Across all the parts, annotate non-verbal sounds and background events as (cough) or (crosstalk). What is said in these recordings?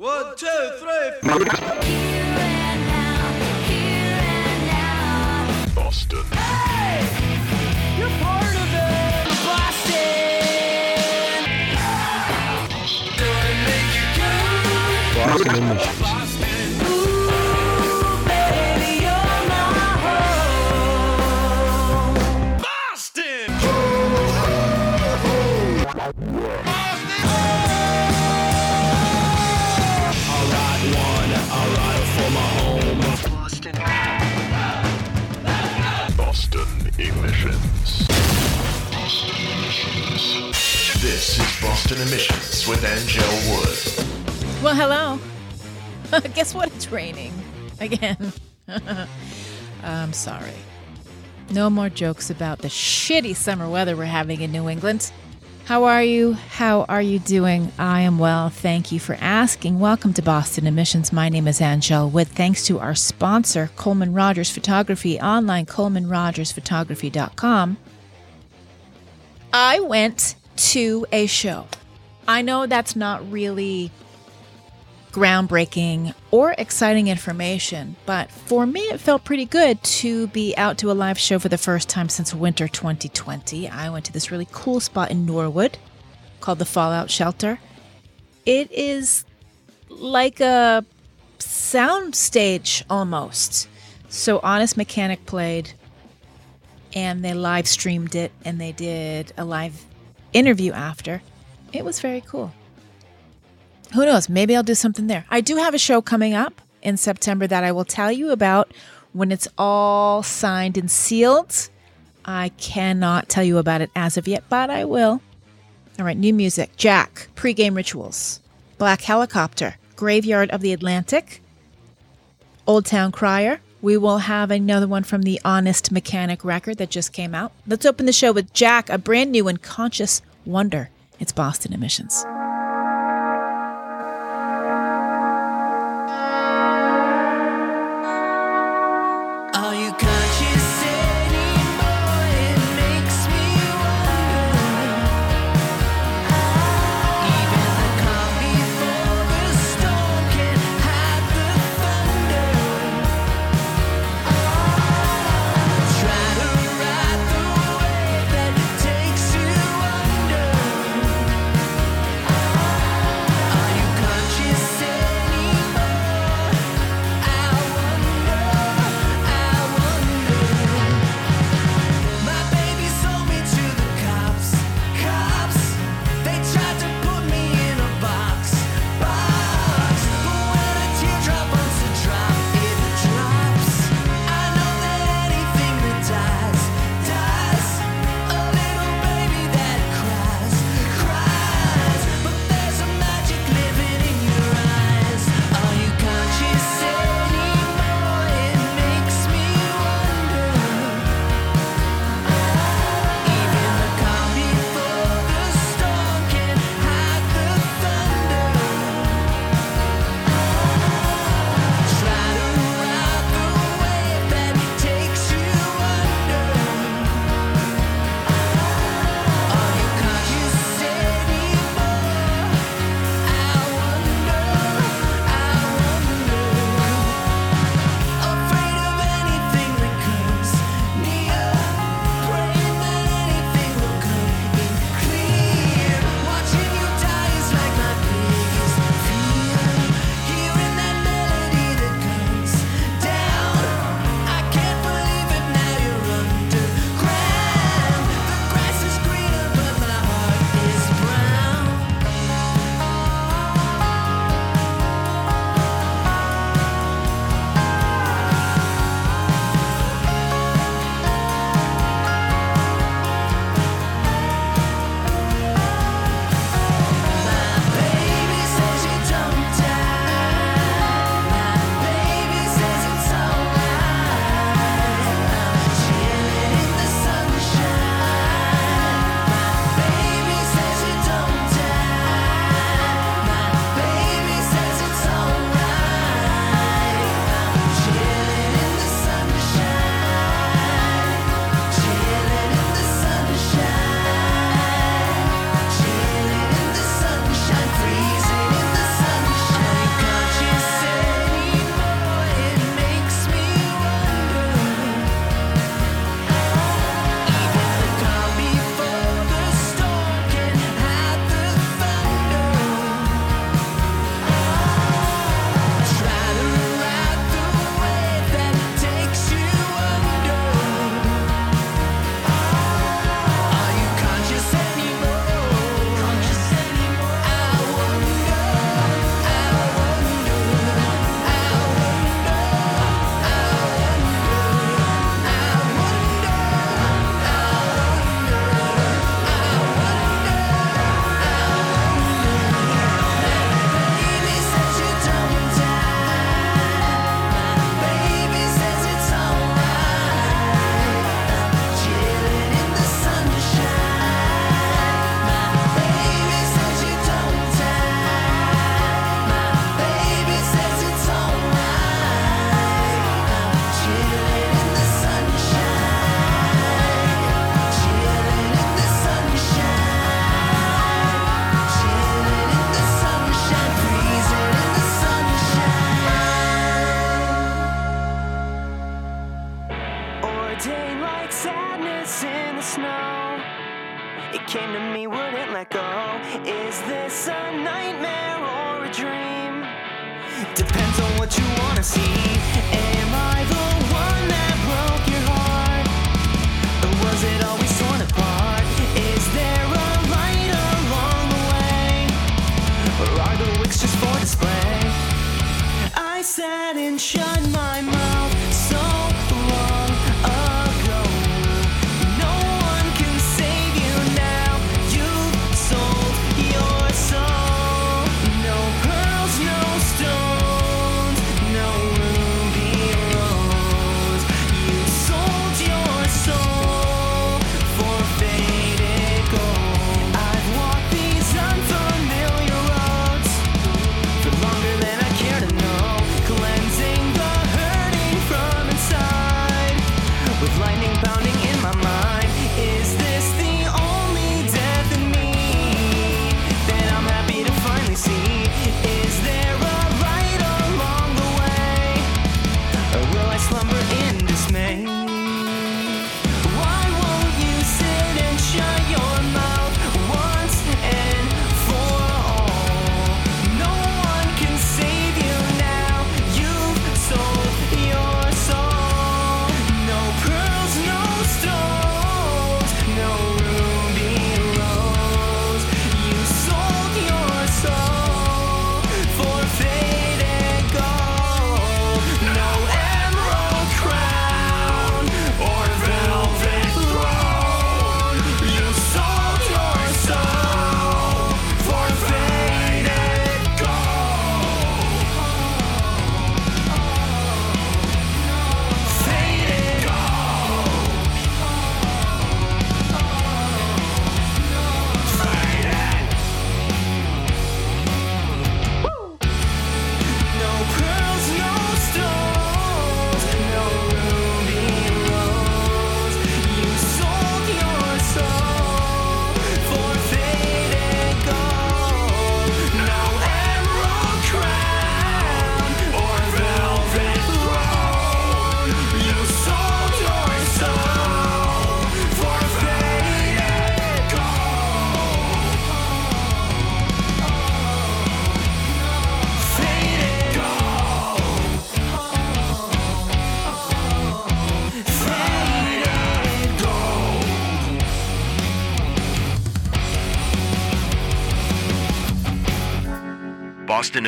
One, two, three. Boston. Boston emissions. Boston emissions with Anngelle Wood. Well, hello. (laughs) Guess what? It's raining again. (laughs) I'm sorry. No more jokes about the shitty summer weather we're having in New England. How are you? How are you doing? I am well. Thank you for asking. Welcome to Boston Emissions. My name is Anngelle Wood. Thanks to our sponsor, Coleman Rogers Photography, online colemanrogersphotography.com. I went to a show. I know that's not really groundbreaking or exciting information, but for me, it felt pretty good to be out to a live show for the first time since winter 2020. I went to this really cool spot in Norwood called the Fallout Shelter. It is like a sound stage almost. So, Honest Mechanik played and they live streamed it and they did a live interview after. It was very cool who knows? Maybe I'll do something there. I do have a show coming up in September that I will tell you about when it's all signed and sealed. I cannot tell you about it as of yet, but I will. All right, new music Jack, pregame rituals, Black Helicopter, Graveyard of the Atlantic, Old Town Crier. We will have another one from the Honest Mechanik record that just came out. Let's open the show with Jack, a brand new and conscious wonder. It's Boston Emissions.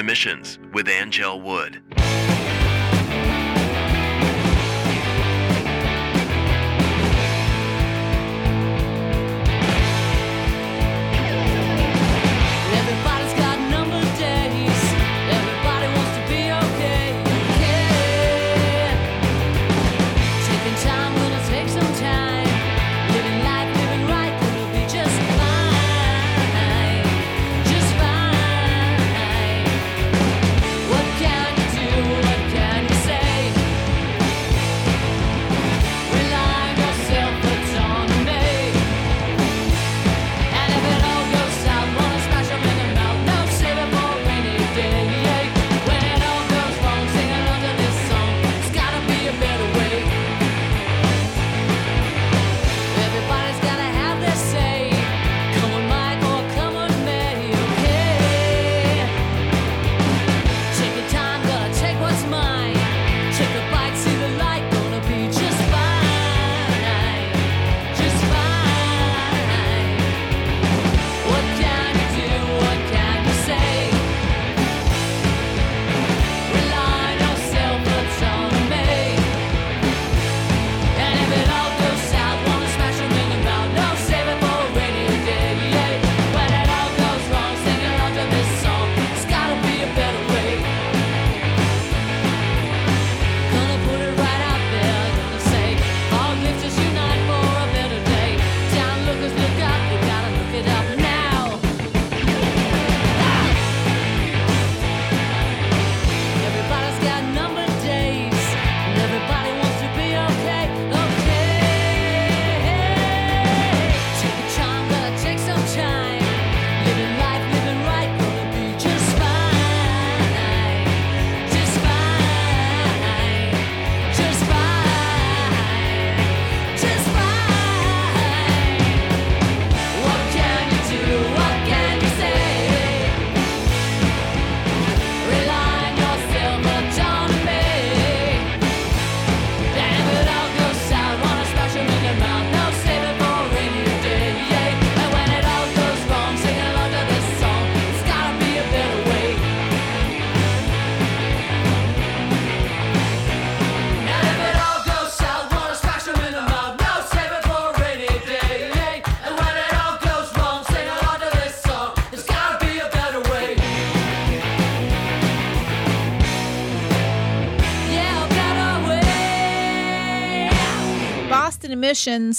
Emissions with Anngelle Wood.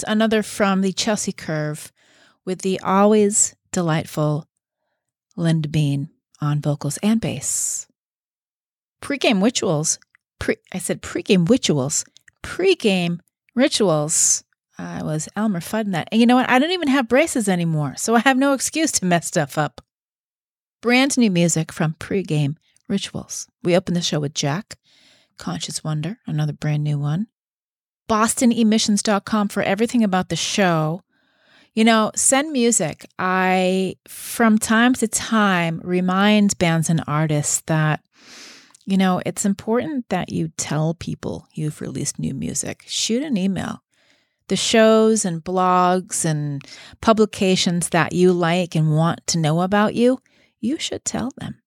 Another from the Chelsea Curve, with the always delightful Linda Bean on vocals and bass. Pre-game rituals. Pre- I said pre-game rituals. Pre-game rituals. I was Elmer Fudding that. And you know what? I don't even have braces anymore, so I have no excuse to mess stuff up. Brand new music from pre-game rituals. We open the show with Jack, Conscious Wonder, another brand new one. BostonEmissions.com for everything about the show. You know, send music. I, from time to time, remind bands and artists that, you know, it's important that you tell people you've released new music. Shoot an email. The shows and blogs and publications that you like and want to know about you, you should tell them.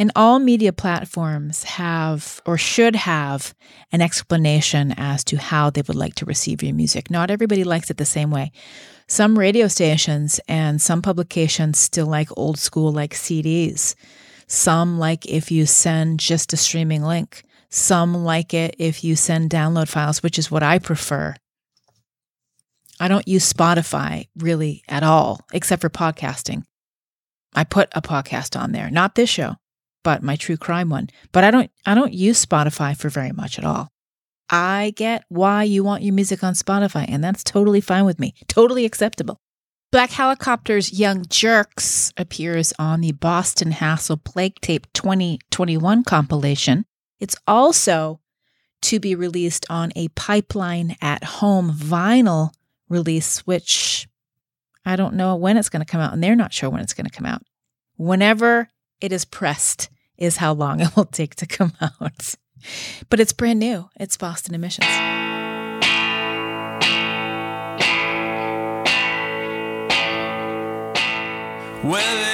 And all media platforms have or should have an explanation as to how they would like to receive your music. Not everybody likes it the same way. Some radio stations and some publications still like old school, like CDs. Some like if you send just a streaming link. Some like it if you send download files, which is what I prefer. I don't use Spotify really at all, except for podcasting. I put a podcast on there, not this show but my true crime one. But I don't I don't use Spotify for very much at all. I get why you want your music on Spotify, and that's totally fine with me. Totally acceptable. Black Helicopter's Young Jerks appears on the Boston Hassle Plague Tape 2021 compilation. It's also to be released on a Pipeline at Home vinyl release, which I don't know when it's going to come out, and they're not sure when it's going to come out. Whenever it is pressed is how long (laughs) it will take to come out. But it's brand new. It's Boston Emissions. Whether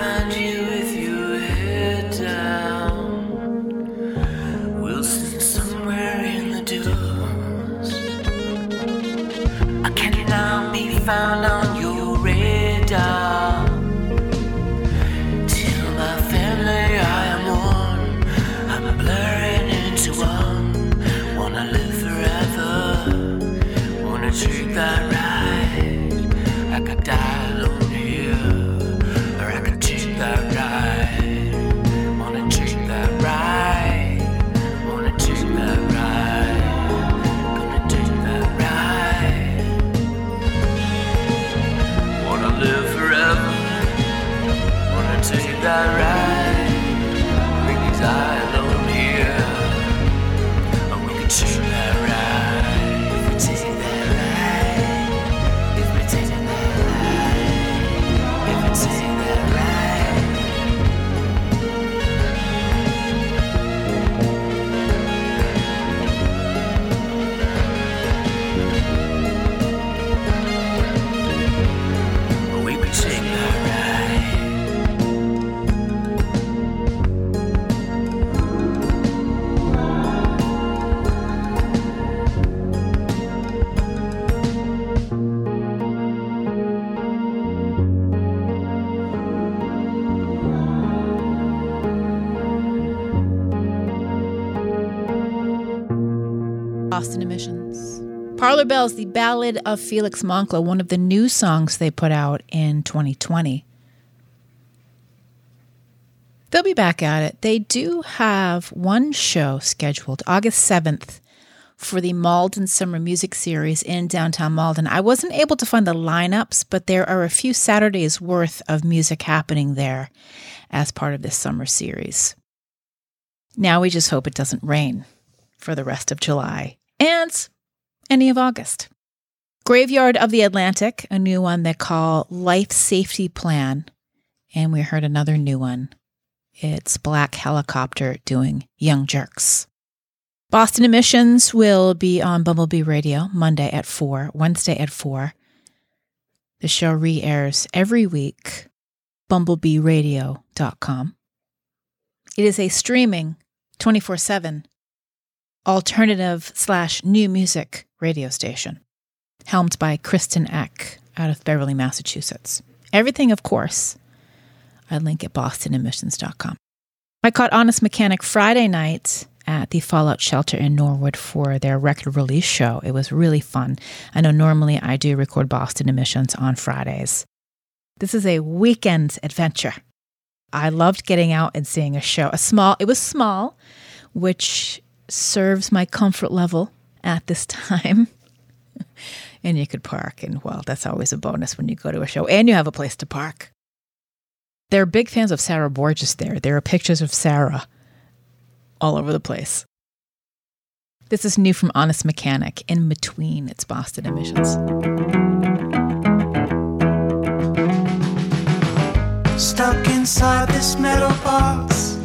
find you Parlour Bells, the Ballad of Felix Moncla, one of the new songs they put out in 2020. They'll be back at it. They do have one show scheduled August 7th for the Malden Summer Music Series in downtown Malden. I wasn't able to find the lineups, but there are a few Saturdays worth of music happening there as part of this summer series. Now we just hope it doesn't rain for the rest of July and any of August. Graveyard of the Atlantic, a new one they call Life Safety Plan. And we heard another new one. It's Black Helicopter doing Young Jerks. Boston Emissions will be on Bumblebee Radio Monday at 4, Wednesday at 4. The show re airs every week, bumblebeeradio.com. It is a streaming 24 7 alternative slash new music radio station, helmed by Kristen Eck out of Beverly, Massachusetts. Everything, of course, I link at bostonemissions.com. I caught Honest Mechanik Friday night at the Fallout Shelter in Norwood for their record release show. It was really fun. I know normally I do record Boston Emissions on Fridays. This is a weekend adventure. I loved getting out and seeing a show. A small, it was small, which serves my comfort level at this time. (laughs) and you could park. And well, that's always a bonus when you go to a show and you have a place to park. They're big fans of Sarah Borges there. There are pictures of Sarah all over the place. This is new from Honest Mechanik in between its Boston emissions. Stuck inside this metal box.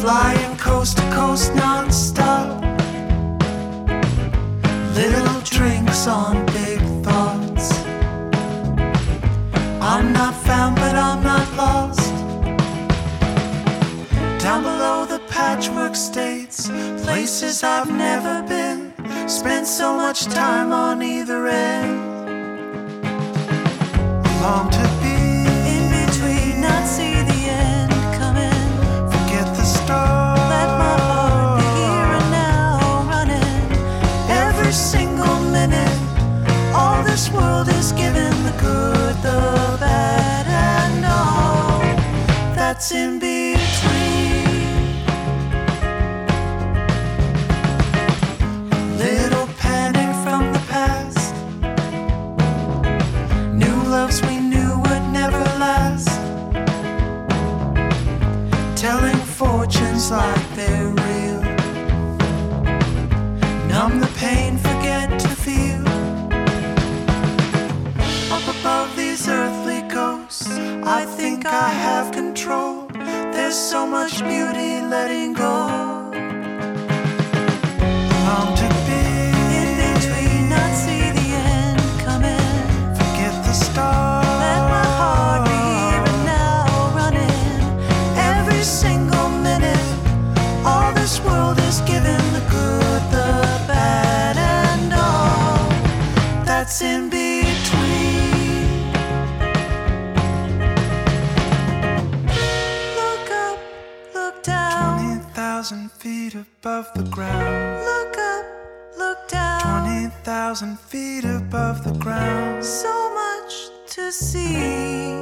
Flying coast to coast non-stop. Little drinks on big thoughts. I'm not found, but I'm not lost. Down below the patchwork states, places I've never been. Spent so much time on either end. Long to this world is given the good, the bad, and all that's in between. Little panic from the past. New loves we knew would never last. Telling fortunes like they're real. Numb the pain, I think I have control. There's so much beauty letting go. 20,000 feet above the ground. Look up, look down. 20,000 feet above the ground. So much to see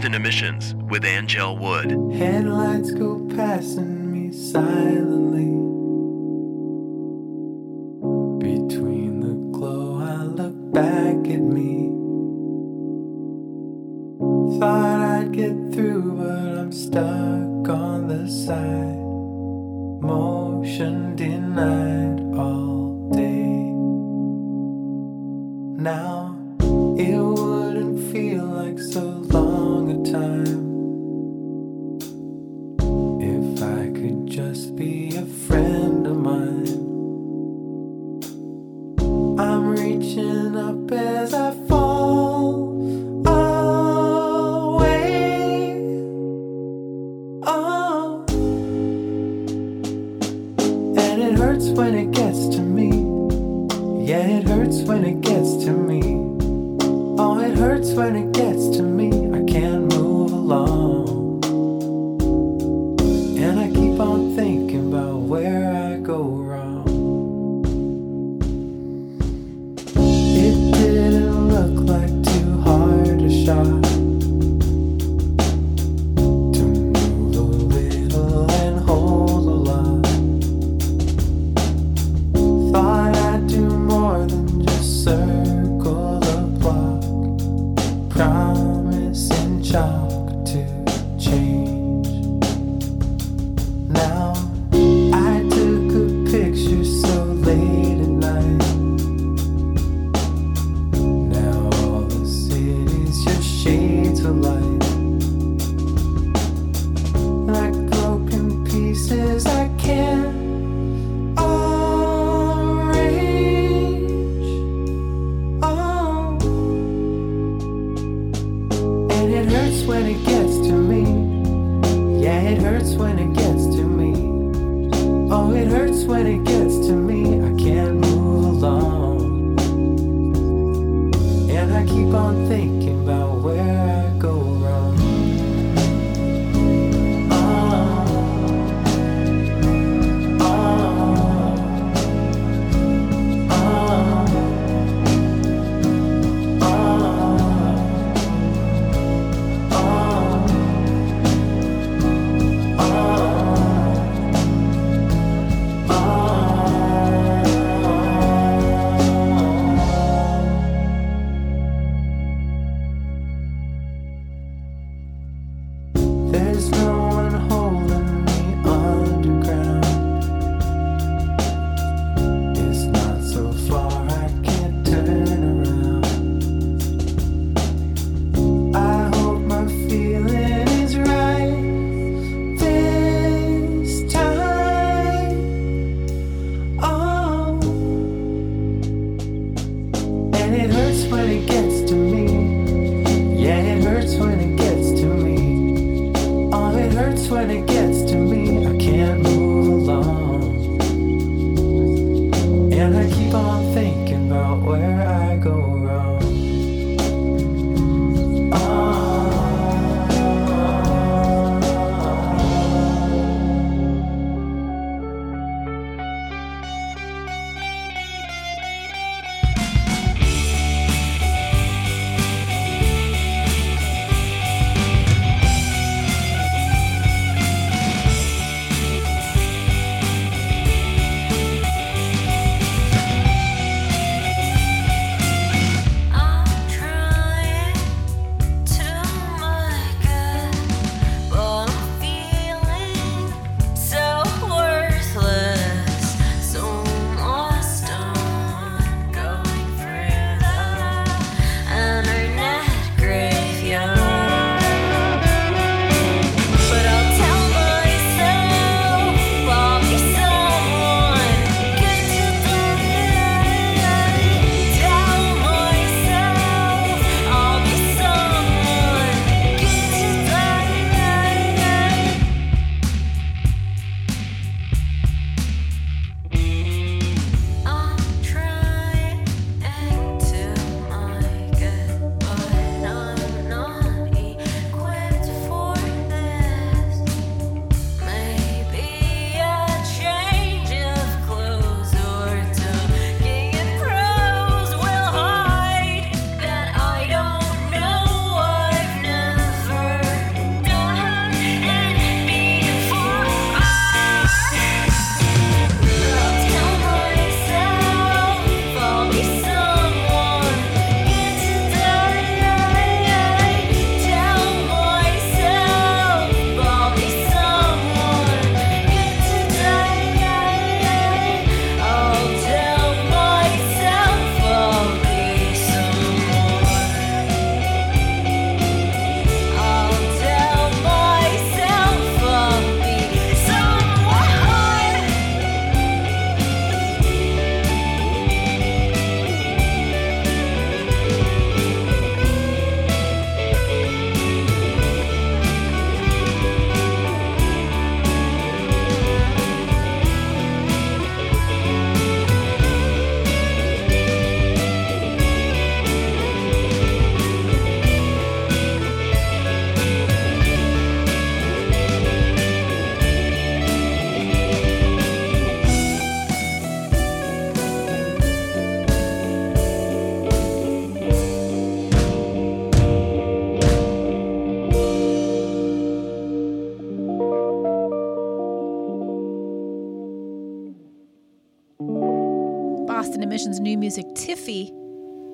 Constant Emissions with Anngelle Wood. Headlights go passing me silently. Between the glow, I look back at me.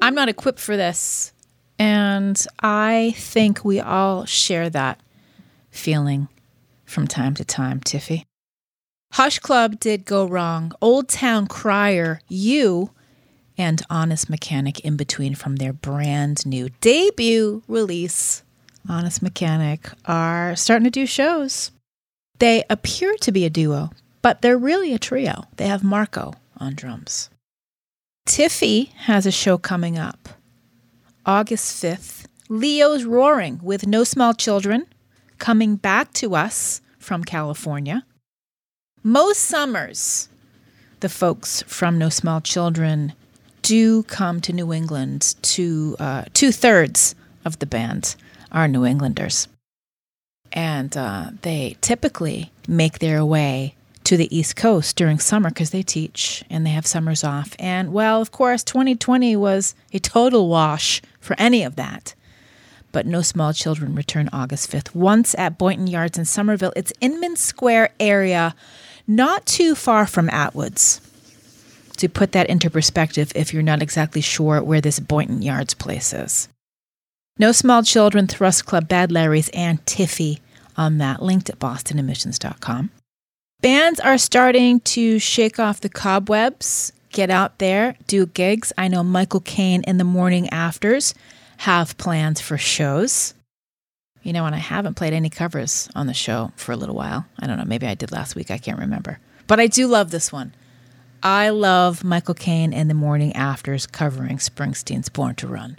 I'm not equipped for this. And I think we all share that feeling from time to time, Tiffy. Hush Club did go wrong. Old Town Crier, you, and Honest Mechanik in between from their brand new debut release, Honest Mechanik, are starting to do shows. They appear to be a duo, but they're really a trio. They have Marco on drums. Tiffy has a show coming up August 5th. Leo's Roaring with No Small Children coming back to us from California. Most summers, the folks from No Small Children do come to New England. To uh, two thirds of the band are New Englanders, and uh, they typically make their way to the East Coast during summer because they teach and they have summers off. And well, of course, 2020 was a total wash for any of that. But No Small Children return August 5th, once at Boynton Yards in Somerville. It's Inman Square area, not too far from Atwoods. To put that into perspective, if you're not exactly sure where this Boynton Yards place is. No Small Children, Thrust Club, Bad Larry's, and Tiffy on that, linked at bostonemissions.com. Bands are starting to shake off the cobwebs, get out there, do gigs. I know Michael Kane in the morning afters have plans for shows. You know, and I haven't played any covers on the show for a little while. I don't know, maybe I did last week, I can't remember. But I do love this one. I love Michael Kane and the morning afters covering Springsteen's Born to Run.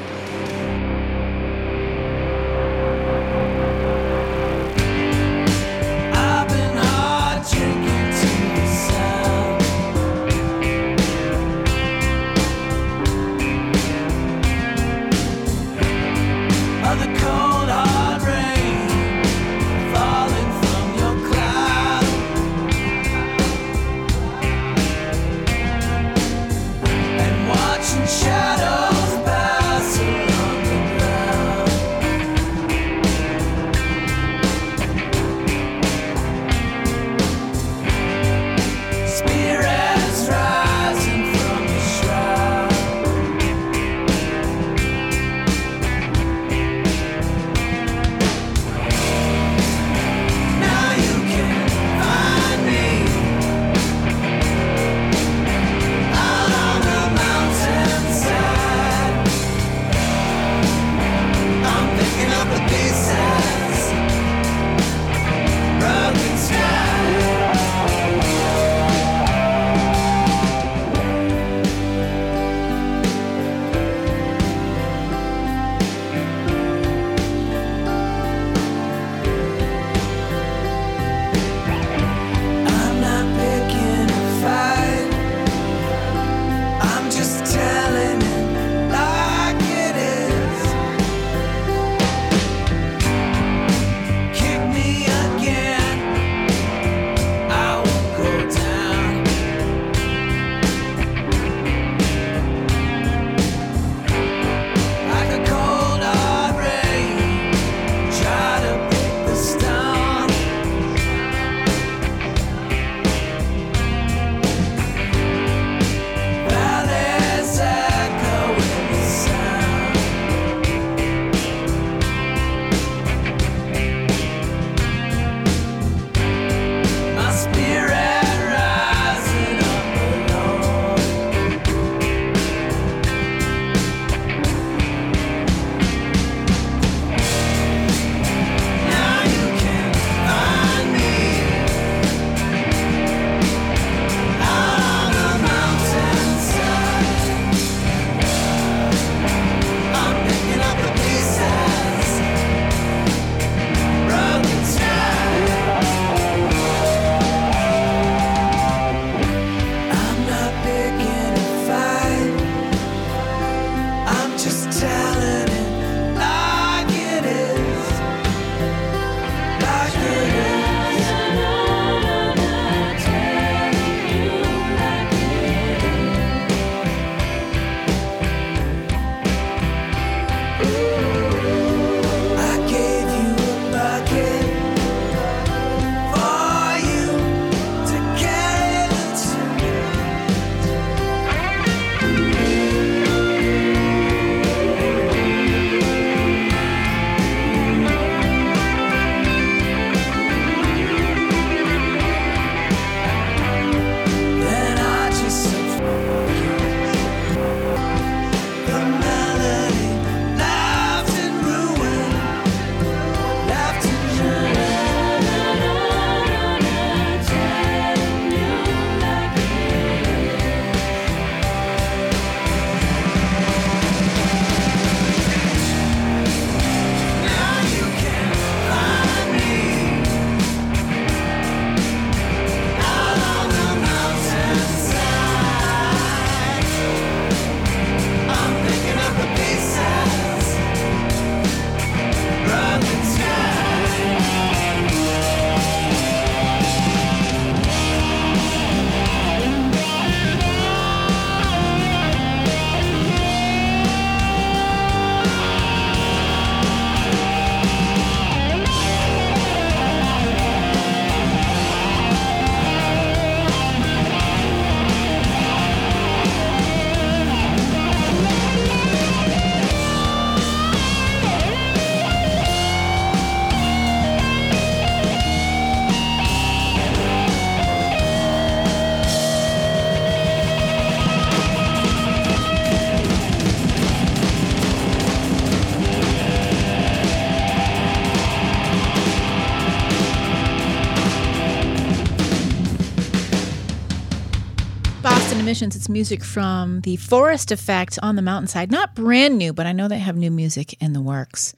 Emissions, it's music from the Forest Effect on the Mountainside. Not brand new, but I know they have new music in the works.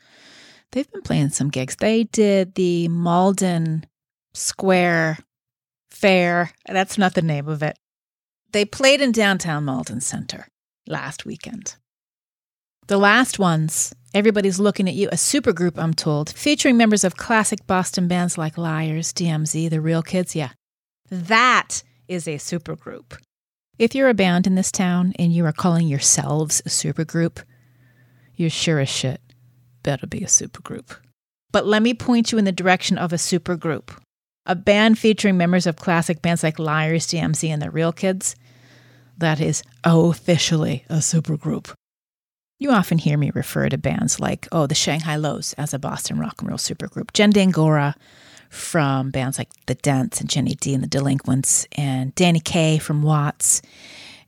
They've been playing some gigs. They did the Malden Square Fair. That's not the name of it. They played in downtown Malden Center last weekend. The last ones, everybody's looking at you, a supergroup, I'm told, featuring members of classic Boston bands like Liars, DMZ, The Real Kids. Yeah, that is a supergroup. If you're a band in this town and you are calling yourselves a supergroup, you're sure as shit better be a supergroup. But let me point you in the direction of a supergroup. A band featuring members of classic bands like Liars, DMZ, and The Real Kids. That is officially a supergroup. You often hear me refer to bands like, oh, the Shang Hi Los as a Boston rock and roll supergroup, Jen D'Angora from bands like The Dents and Jenny D and the Delinquents, and Danny Kaye from Watts,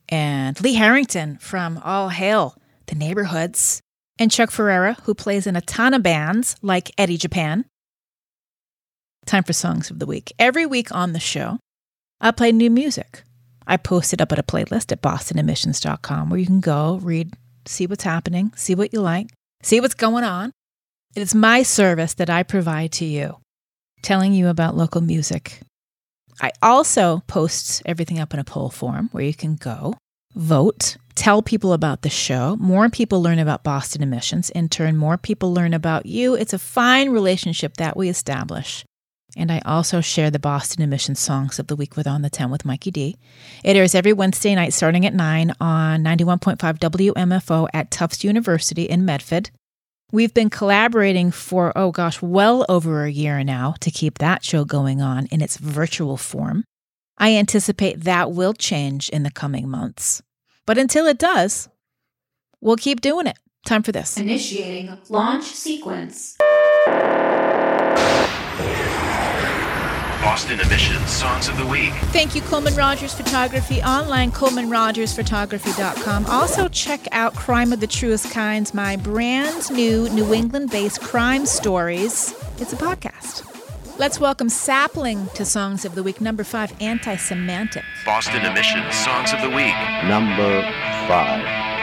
and Lee Harrington from All Hail, The Neighborhoods, and Chuck Ferreira, who plays in a ton of bands like Eddie Japan. Time for Songs of the Week. Every week on the show, I play new music. I post it up at a playlist at bostonemissions.com where you can go, read, see what's happening, see what you like, see what's going on. It is my service that I provide to you, telling you about local music. I also post everything up in a poll form where you can go, vote, tell people about the show. More people learn about Boston emissions. In turn, more people learn about you. It's a fine relationship that we establish. And I also share the Boston Emissions Songs of the Week with On the 10 with Mikey D. It airs every Wednesday night starting at 9 on 91.5 WMFO at Tufts University in Medford. We've been collaborating for, oh gosh, well over a year now to keep that show going on in its virtual form. I anticipate that will change in the coming months. But until it does, we'll keep doing it. Time for this. Initiating launch sequence. Boston Emissions Songs of the Week. Thank you, Coleman Rogers Photography, online, ColemanRogersPhotography.com. Also, check out Crime of the Truest Kinds, my brand new New England based crime stories. It's a podcast. Let's welcome Sapling to Songs of the Week, number five, Anti Semantic. Boston Emissions Songs of the Week. Number five.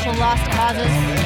Social lost causes.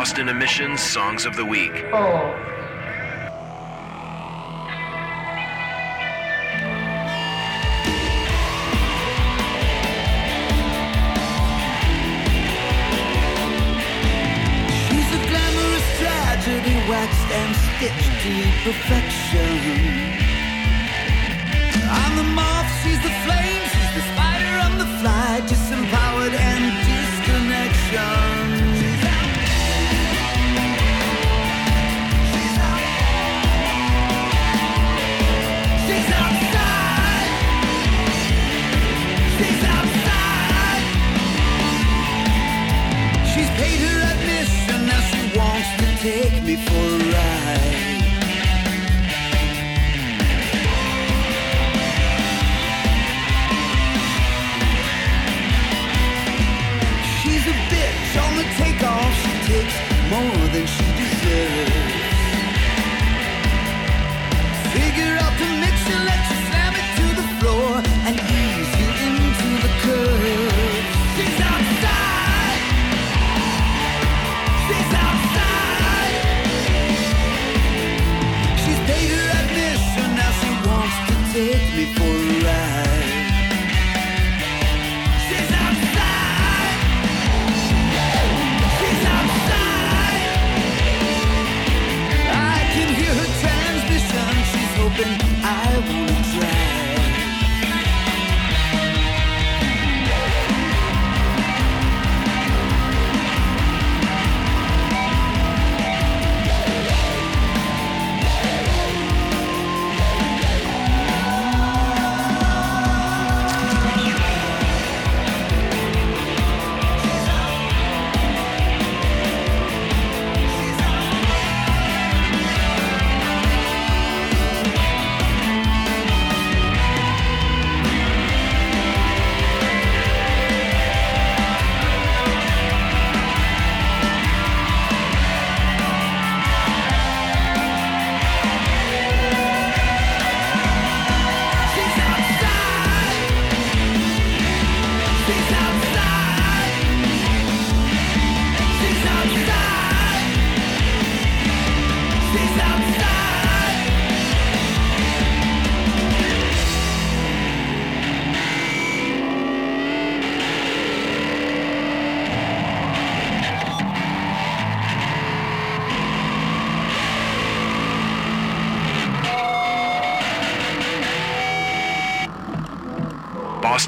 Boston Emissions Songs of the Week. Oh. She's a glamorous tragedy, waxed and stitched to perfection. me for. She's a bitch on the takeoff. She takes more than she deserves. Figure out the mix and let.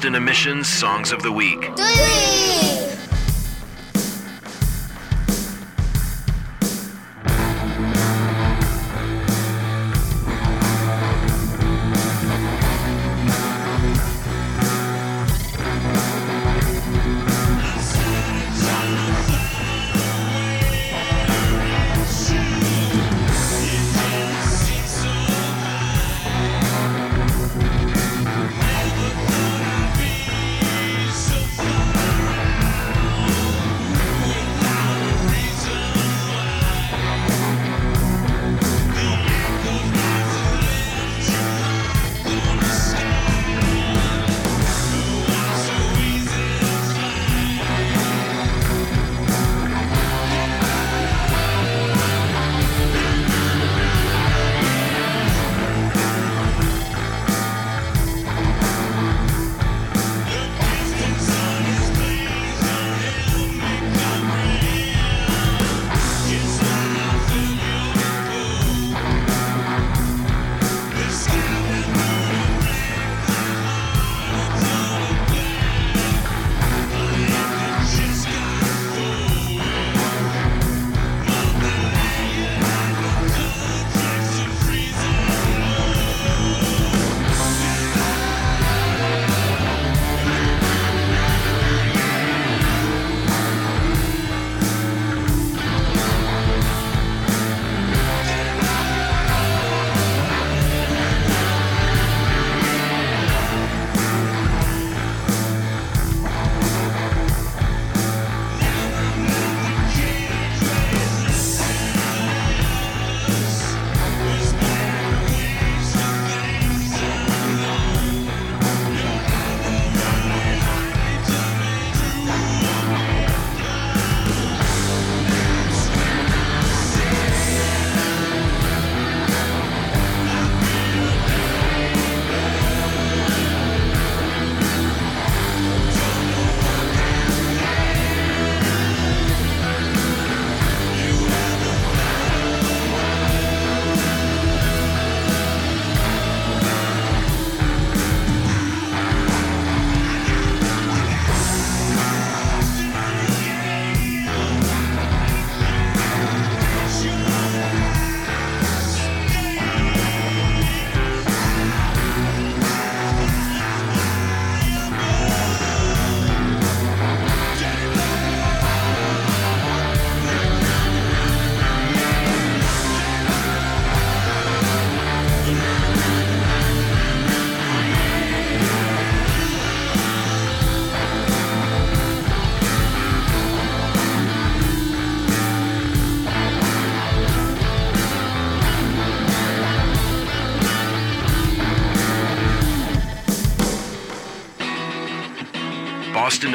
Boston Emissions Songs of the Week. Three.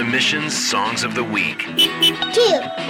Boston Emissions Songs of the Week. Two.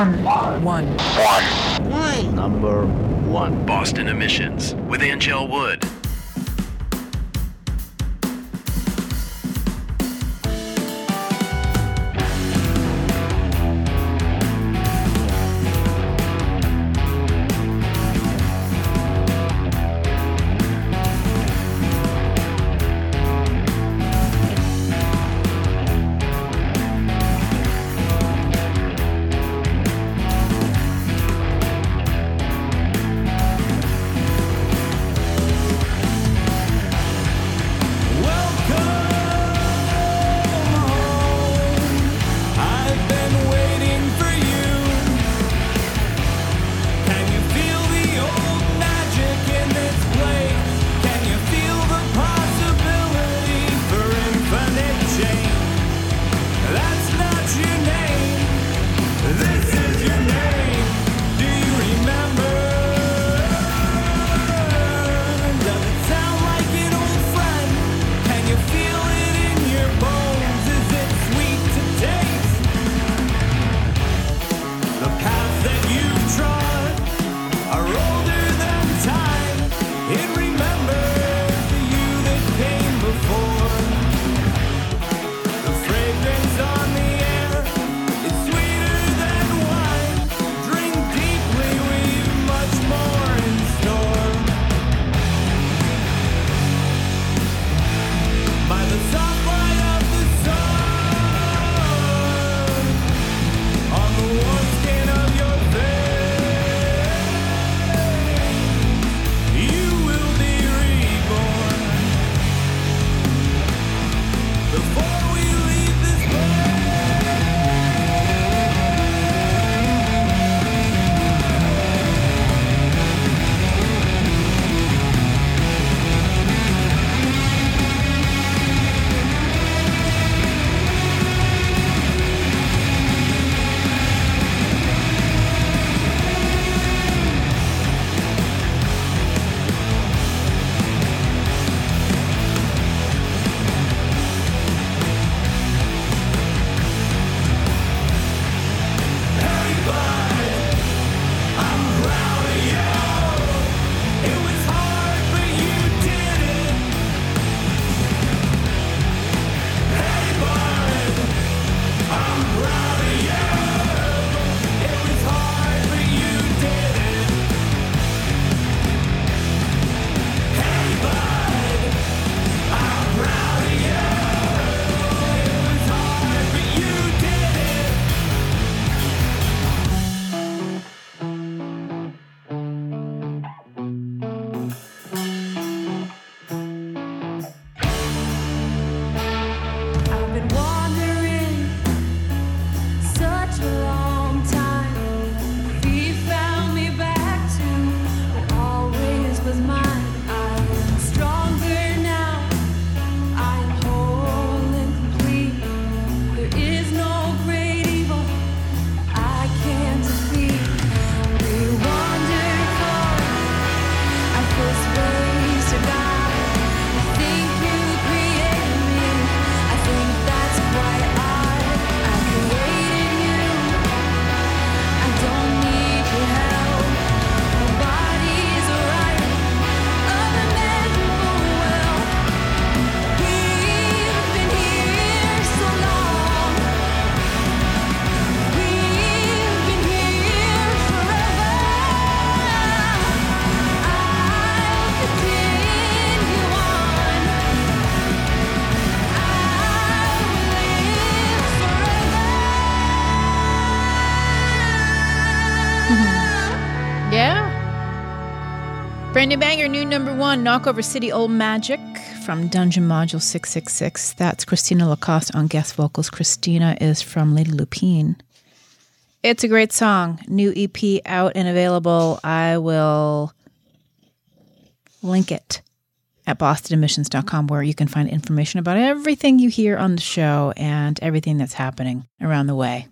One. One. One. Number one. Boston Emissions with Anngelle Wood. New banger, new number one, Knockover City Old Magic from Dungeon Module 666. That's Christina Lacoste on guest vocals. Christina is from Lady Lupine. It's a great song. New EP out and available. I will link it at bostonemissions.com where you can find information about everything you hear on the show and everything that's happening around the way.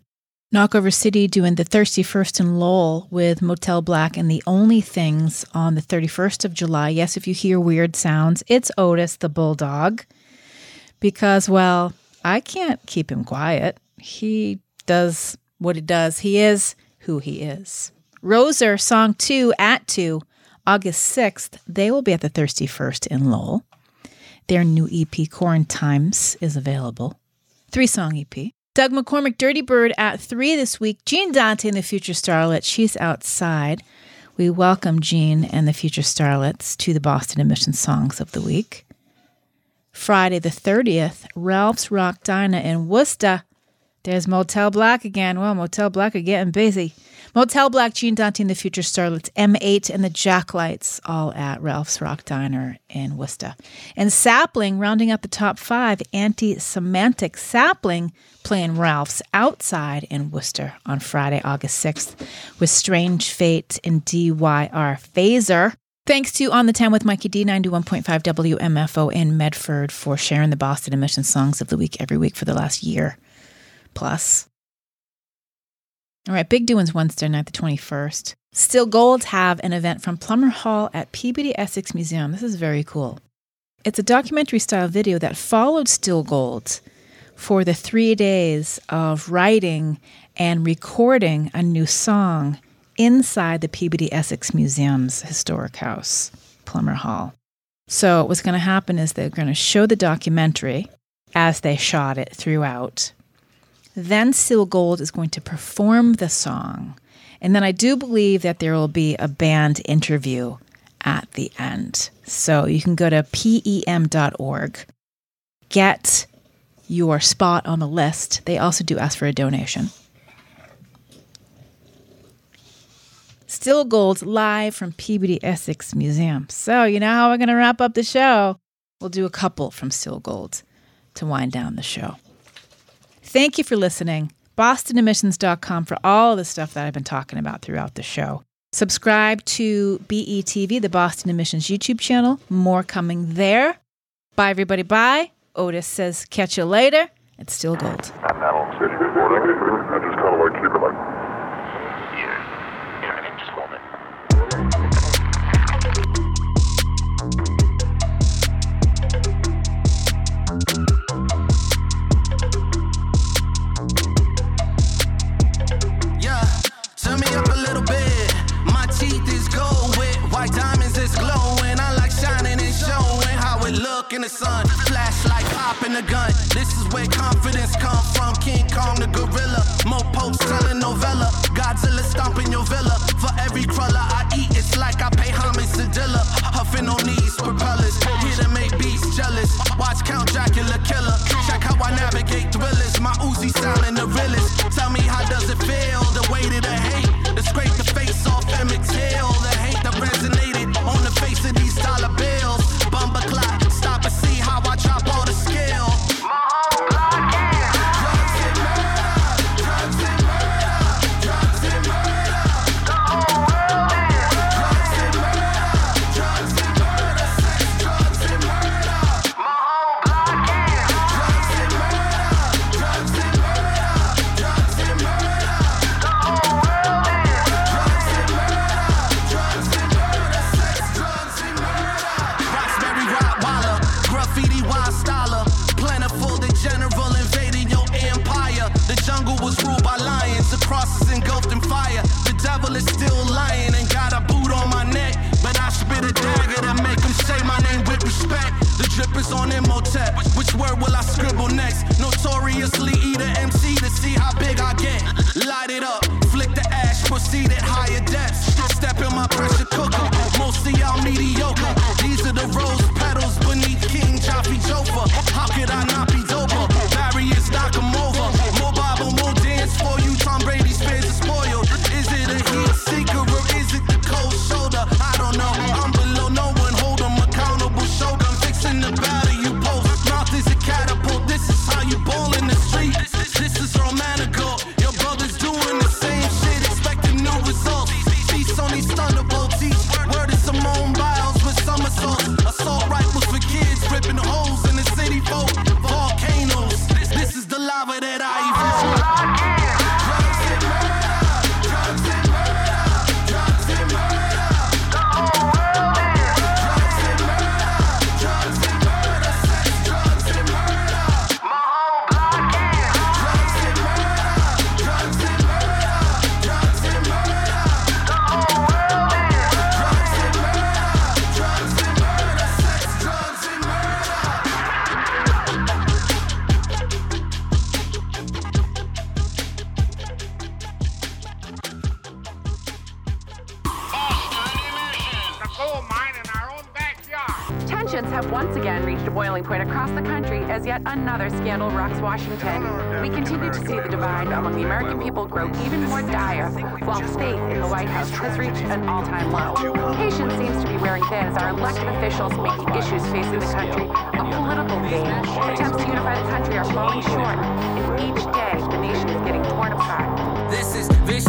Knockover City doing the Thirsty First in Lowell with Motel Black and the Only Things on the 31st of July. Yes, if you hear weird sounds, it's Otis the Bulldog. Because, well, I can't keep him quiet. He does what he does. He is who he is. Roser, Song 2 at 2, August 6th, they will be at the Thirsty First in Lowell. Their new EP, Quarantimes, is available. Three song EP. Doug McCormick, Dirty Bird at 3 this week. Jean Dante and the Future Starlet, she's outside. We welcome Jean and the Future Starlets to the Boston Emission Songs of the Week. Friday the 30th, Ralph's Rock Diner in Worcester. There's Motel Black again. Well, Motel Black are getting busy. Motel Black, Gene Dante and the Future Starlets, M8 and the Jacklights, all at Ralph's Rock Diner in Worcester. And Sapling, rounding out the top five, Anti Semantic Sapling, playing Ralph's outside in Worcester on Friday, August 6th, with Strange Fate and DYR Phaser. Thanks to On the Town with Mikey D, 91.5 WMFO in Medford for sharing the Boston Emission Songs of the Week every week for the last year plus. All right, big doings Wednesday night, the 21st. Still Golds have an event from Plummer Hall at Peabody Essex Museum. This is very cool. It's a documentary style video that followed Still Gold for the three days of writing and recording a new song inside the Peabody Essex Museum's historic house, Plummer Hall. So, what's going to happen is they're going to show the documentary as they shot it throughout. Then Still Gold is going to perform the song. And then I do believe that there will be a band interview at the end. So you can go to pem.org, get your spot on the list. They also do ask for a donation. Still Gold live from Peabody Essex Museum. So, you know how we're going to wrap up the show? We'll do a couple from Still Gold to wind down the show. Thank you for listening. BostonEmissions.com for all the stuff that I've been talking about throughout the show. Subscribe to BETV, the Boston Emissions YouTube channel. More coming there. Bye, everybody. Bye. Otis says, catch you later. It's still gold. Look in the sun. Flashlight popping the gun. This is where confidence come from. King Kong the gorilla. Mo popes telling novella. Godzilla stomping your villa. For every cruller I eat, it's like I pay homage to Dilla. Huffing on these propellers. Here to make beasts jealous. Watch Count Dracula killer. Check how I navigate thrillers. My Uzi sounding the realest. the country. A political game. Attempts to unify the country are falling short, and each day the nation is getting torn apart. This is vicious.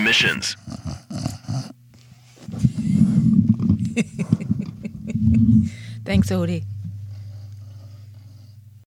emissions. Thanks, Odie.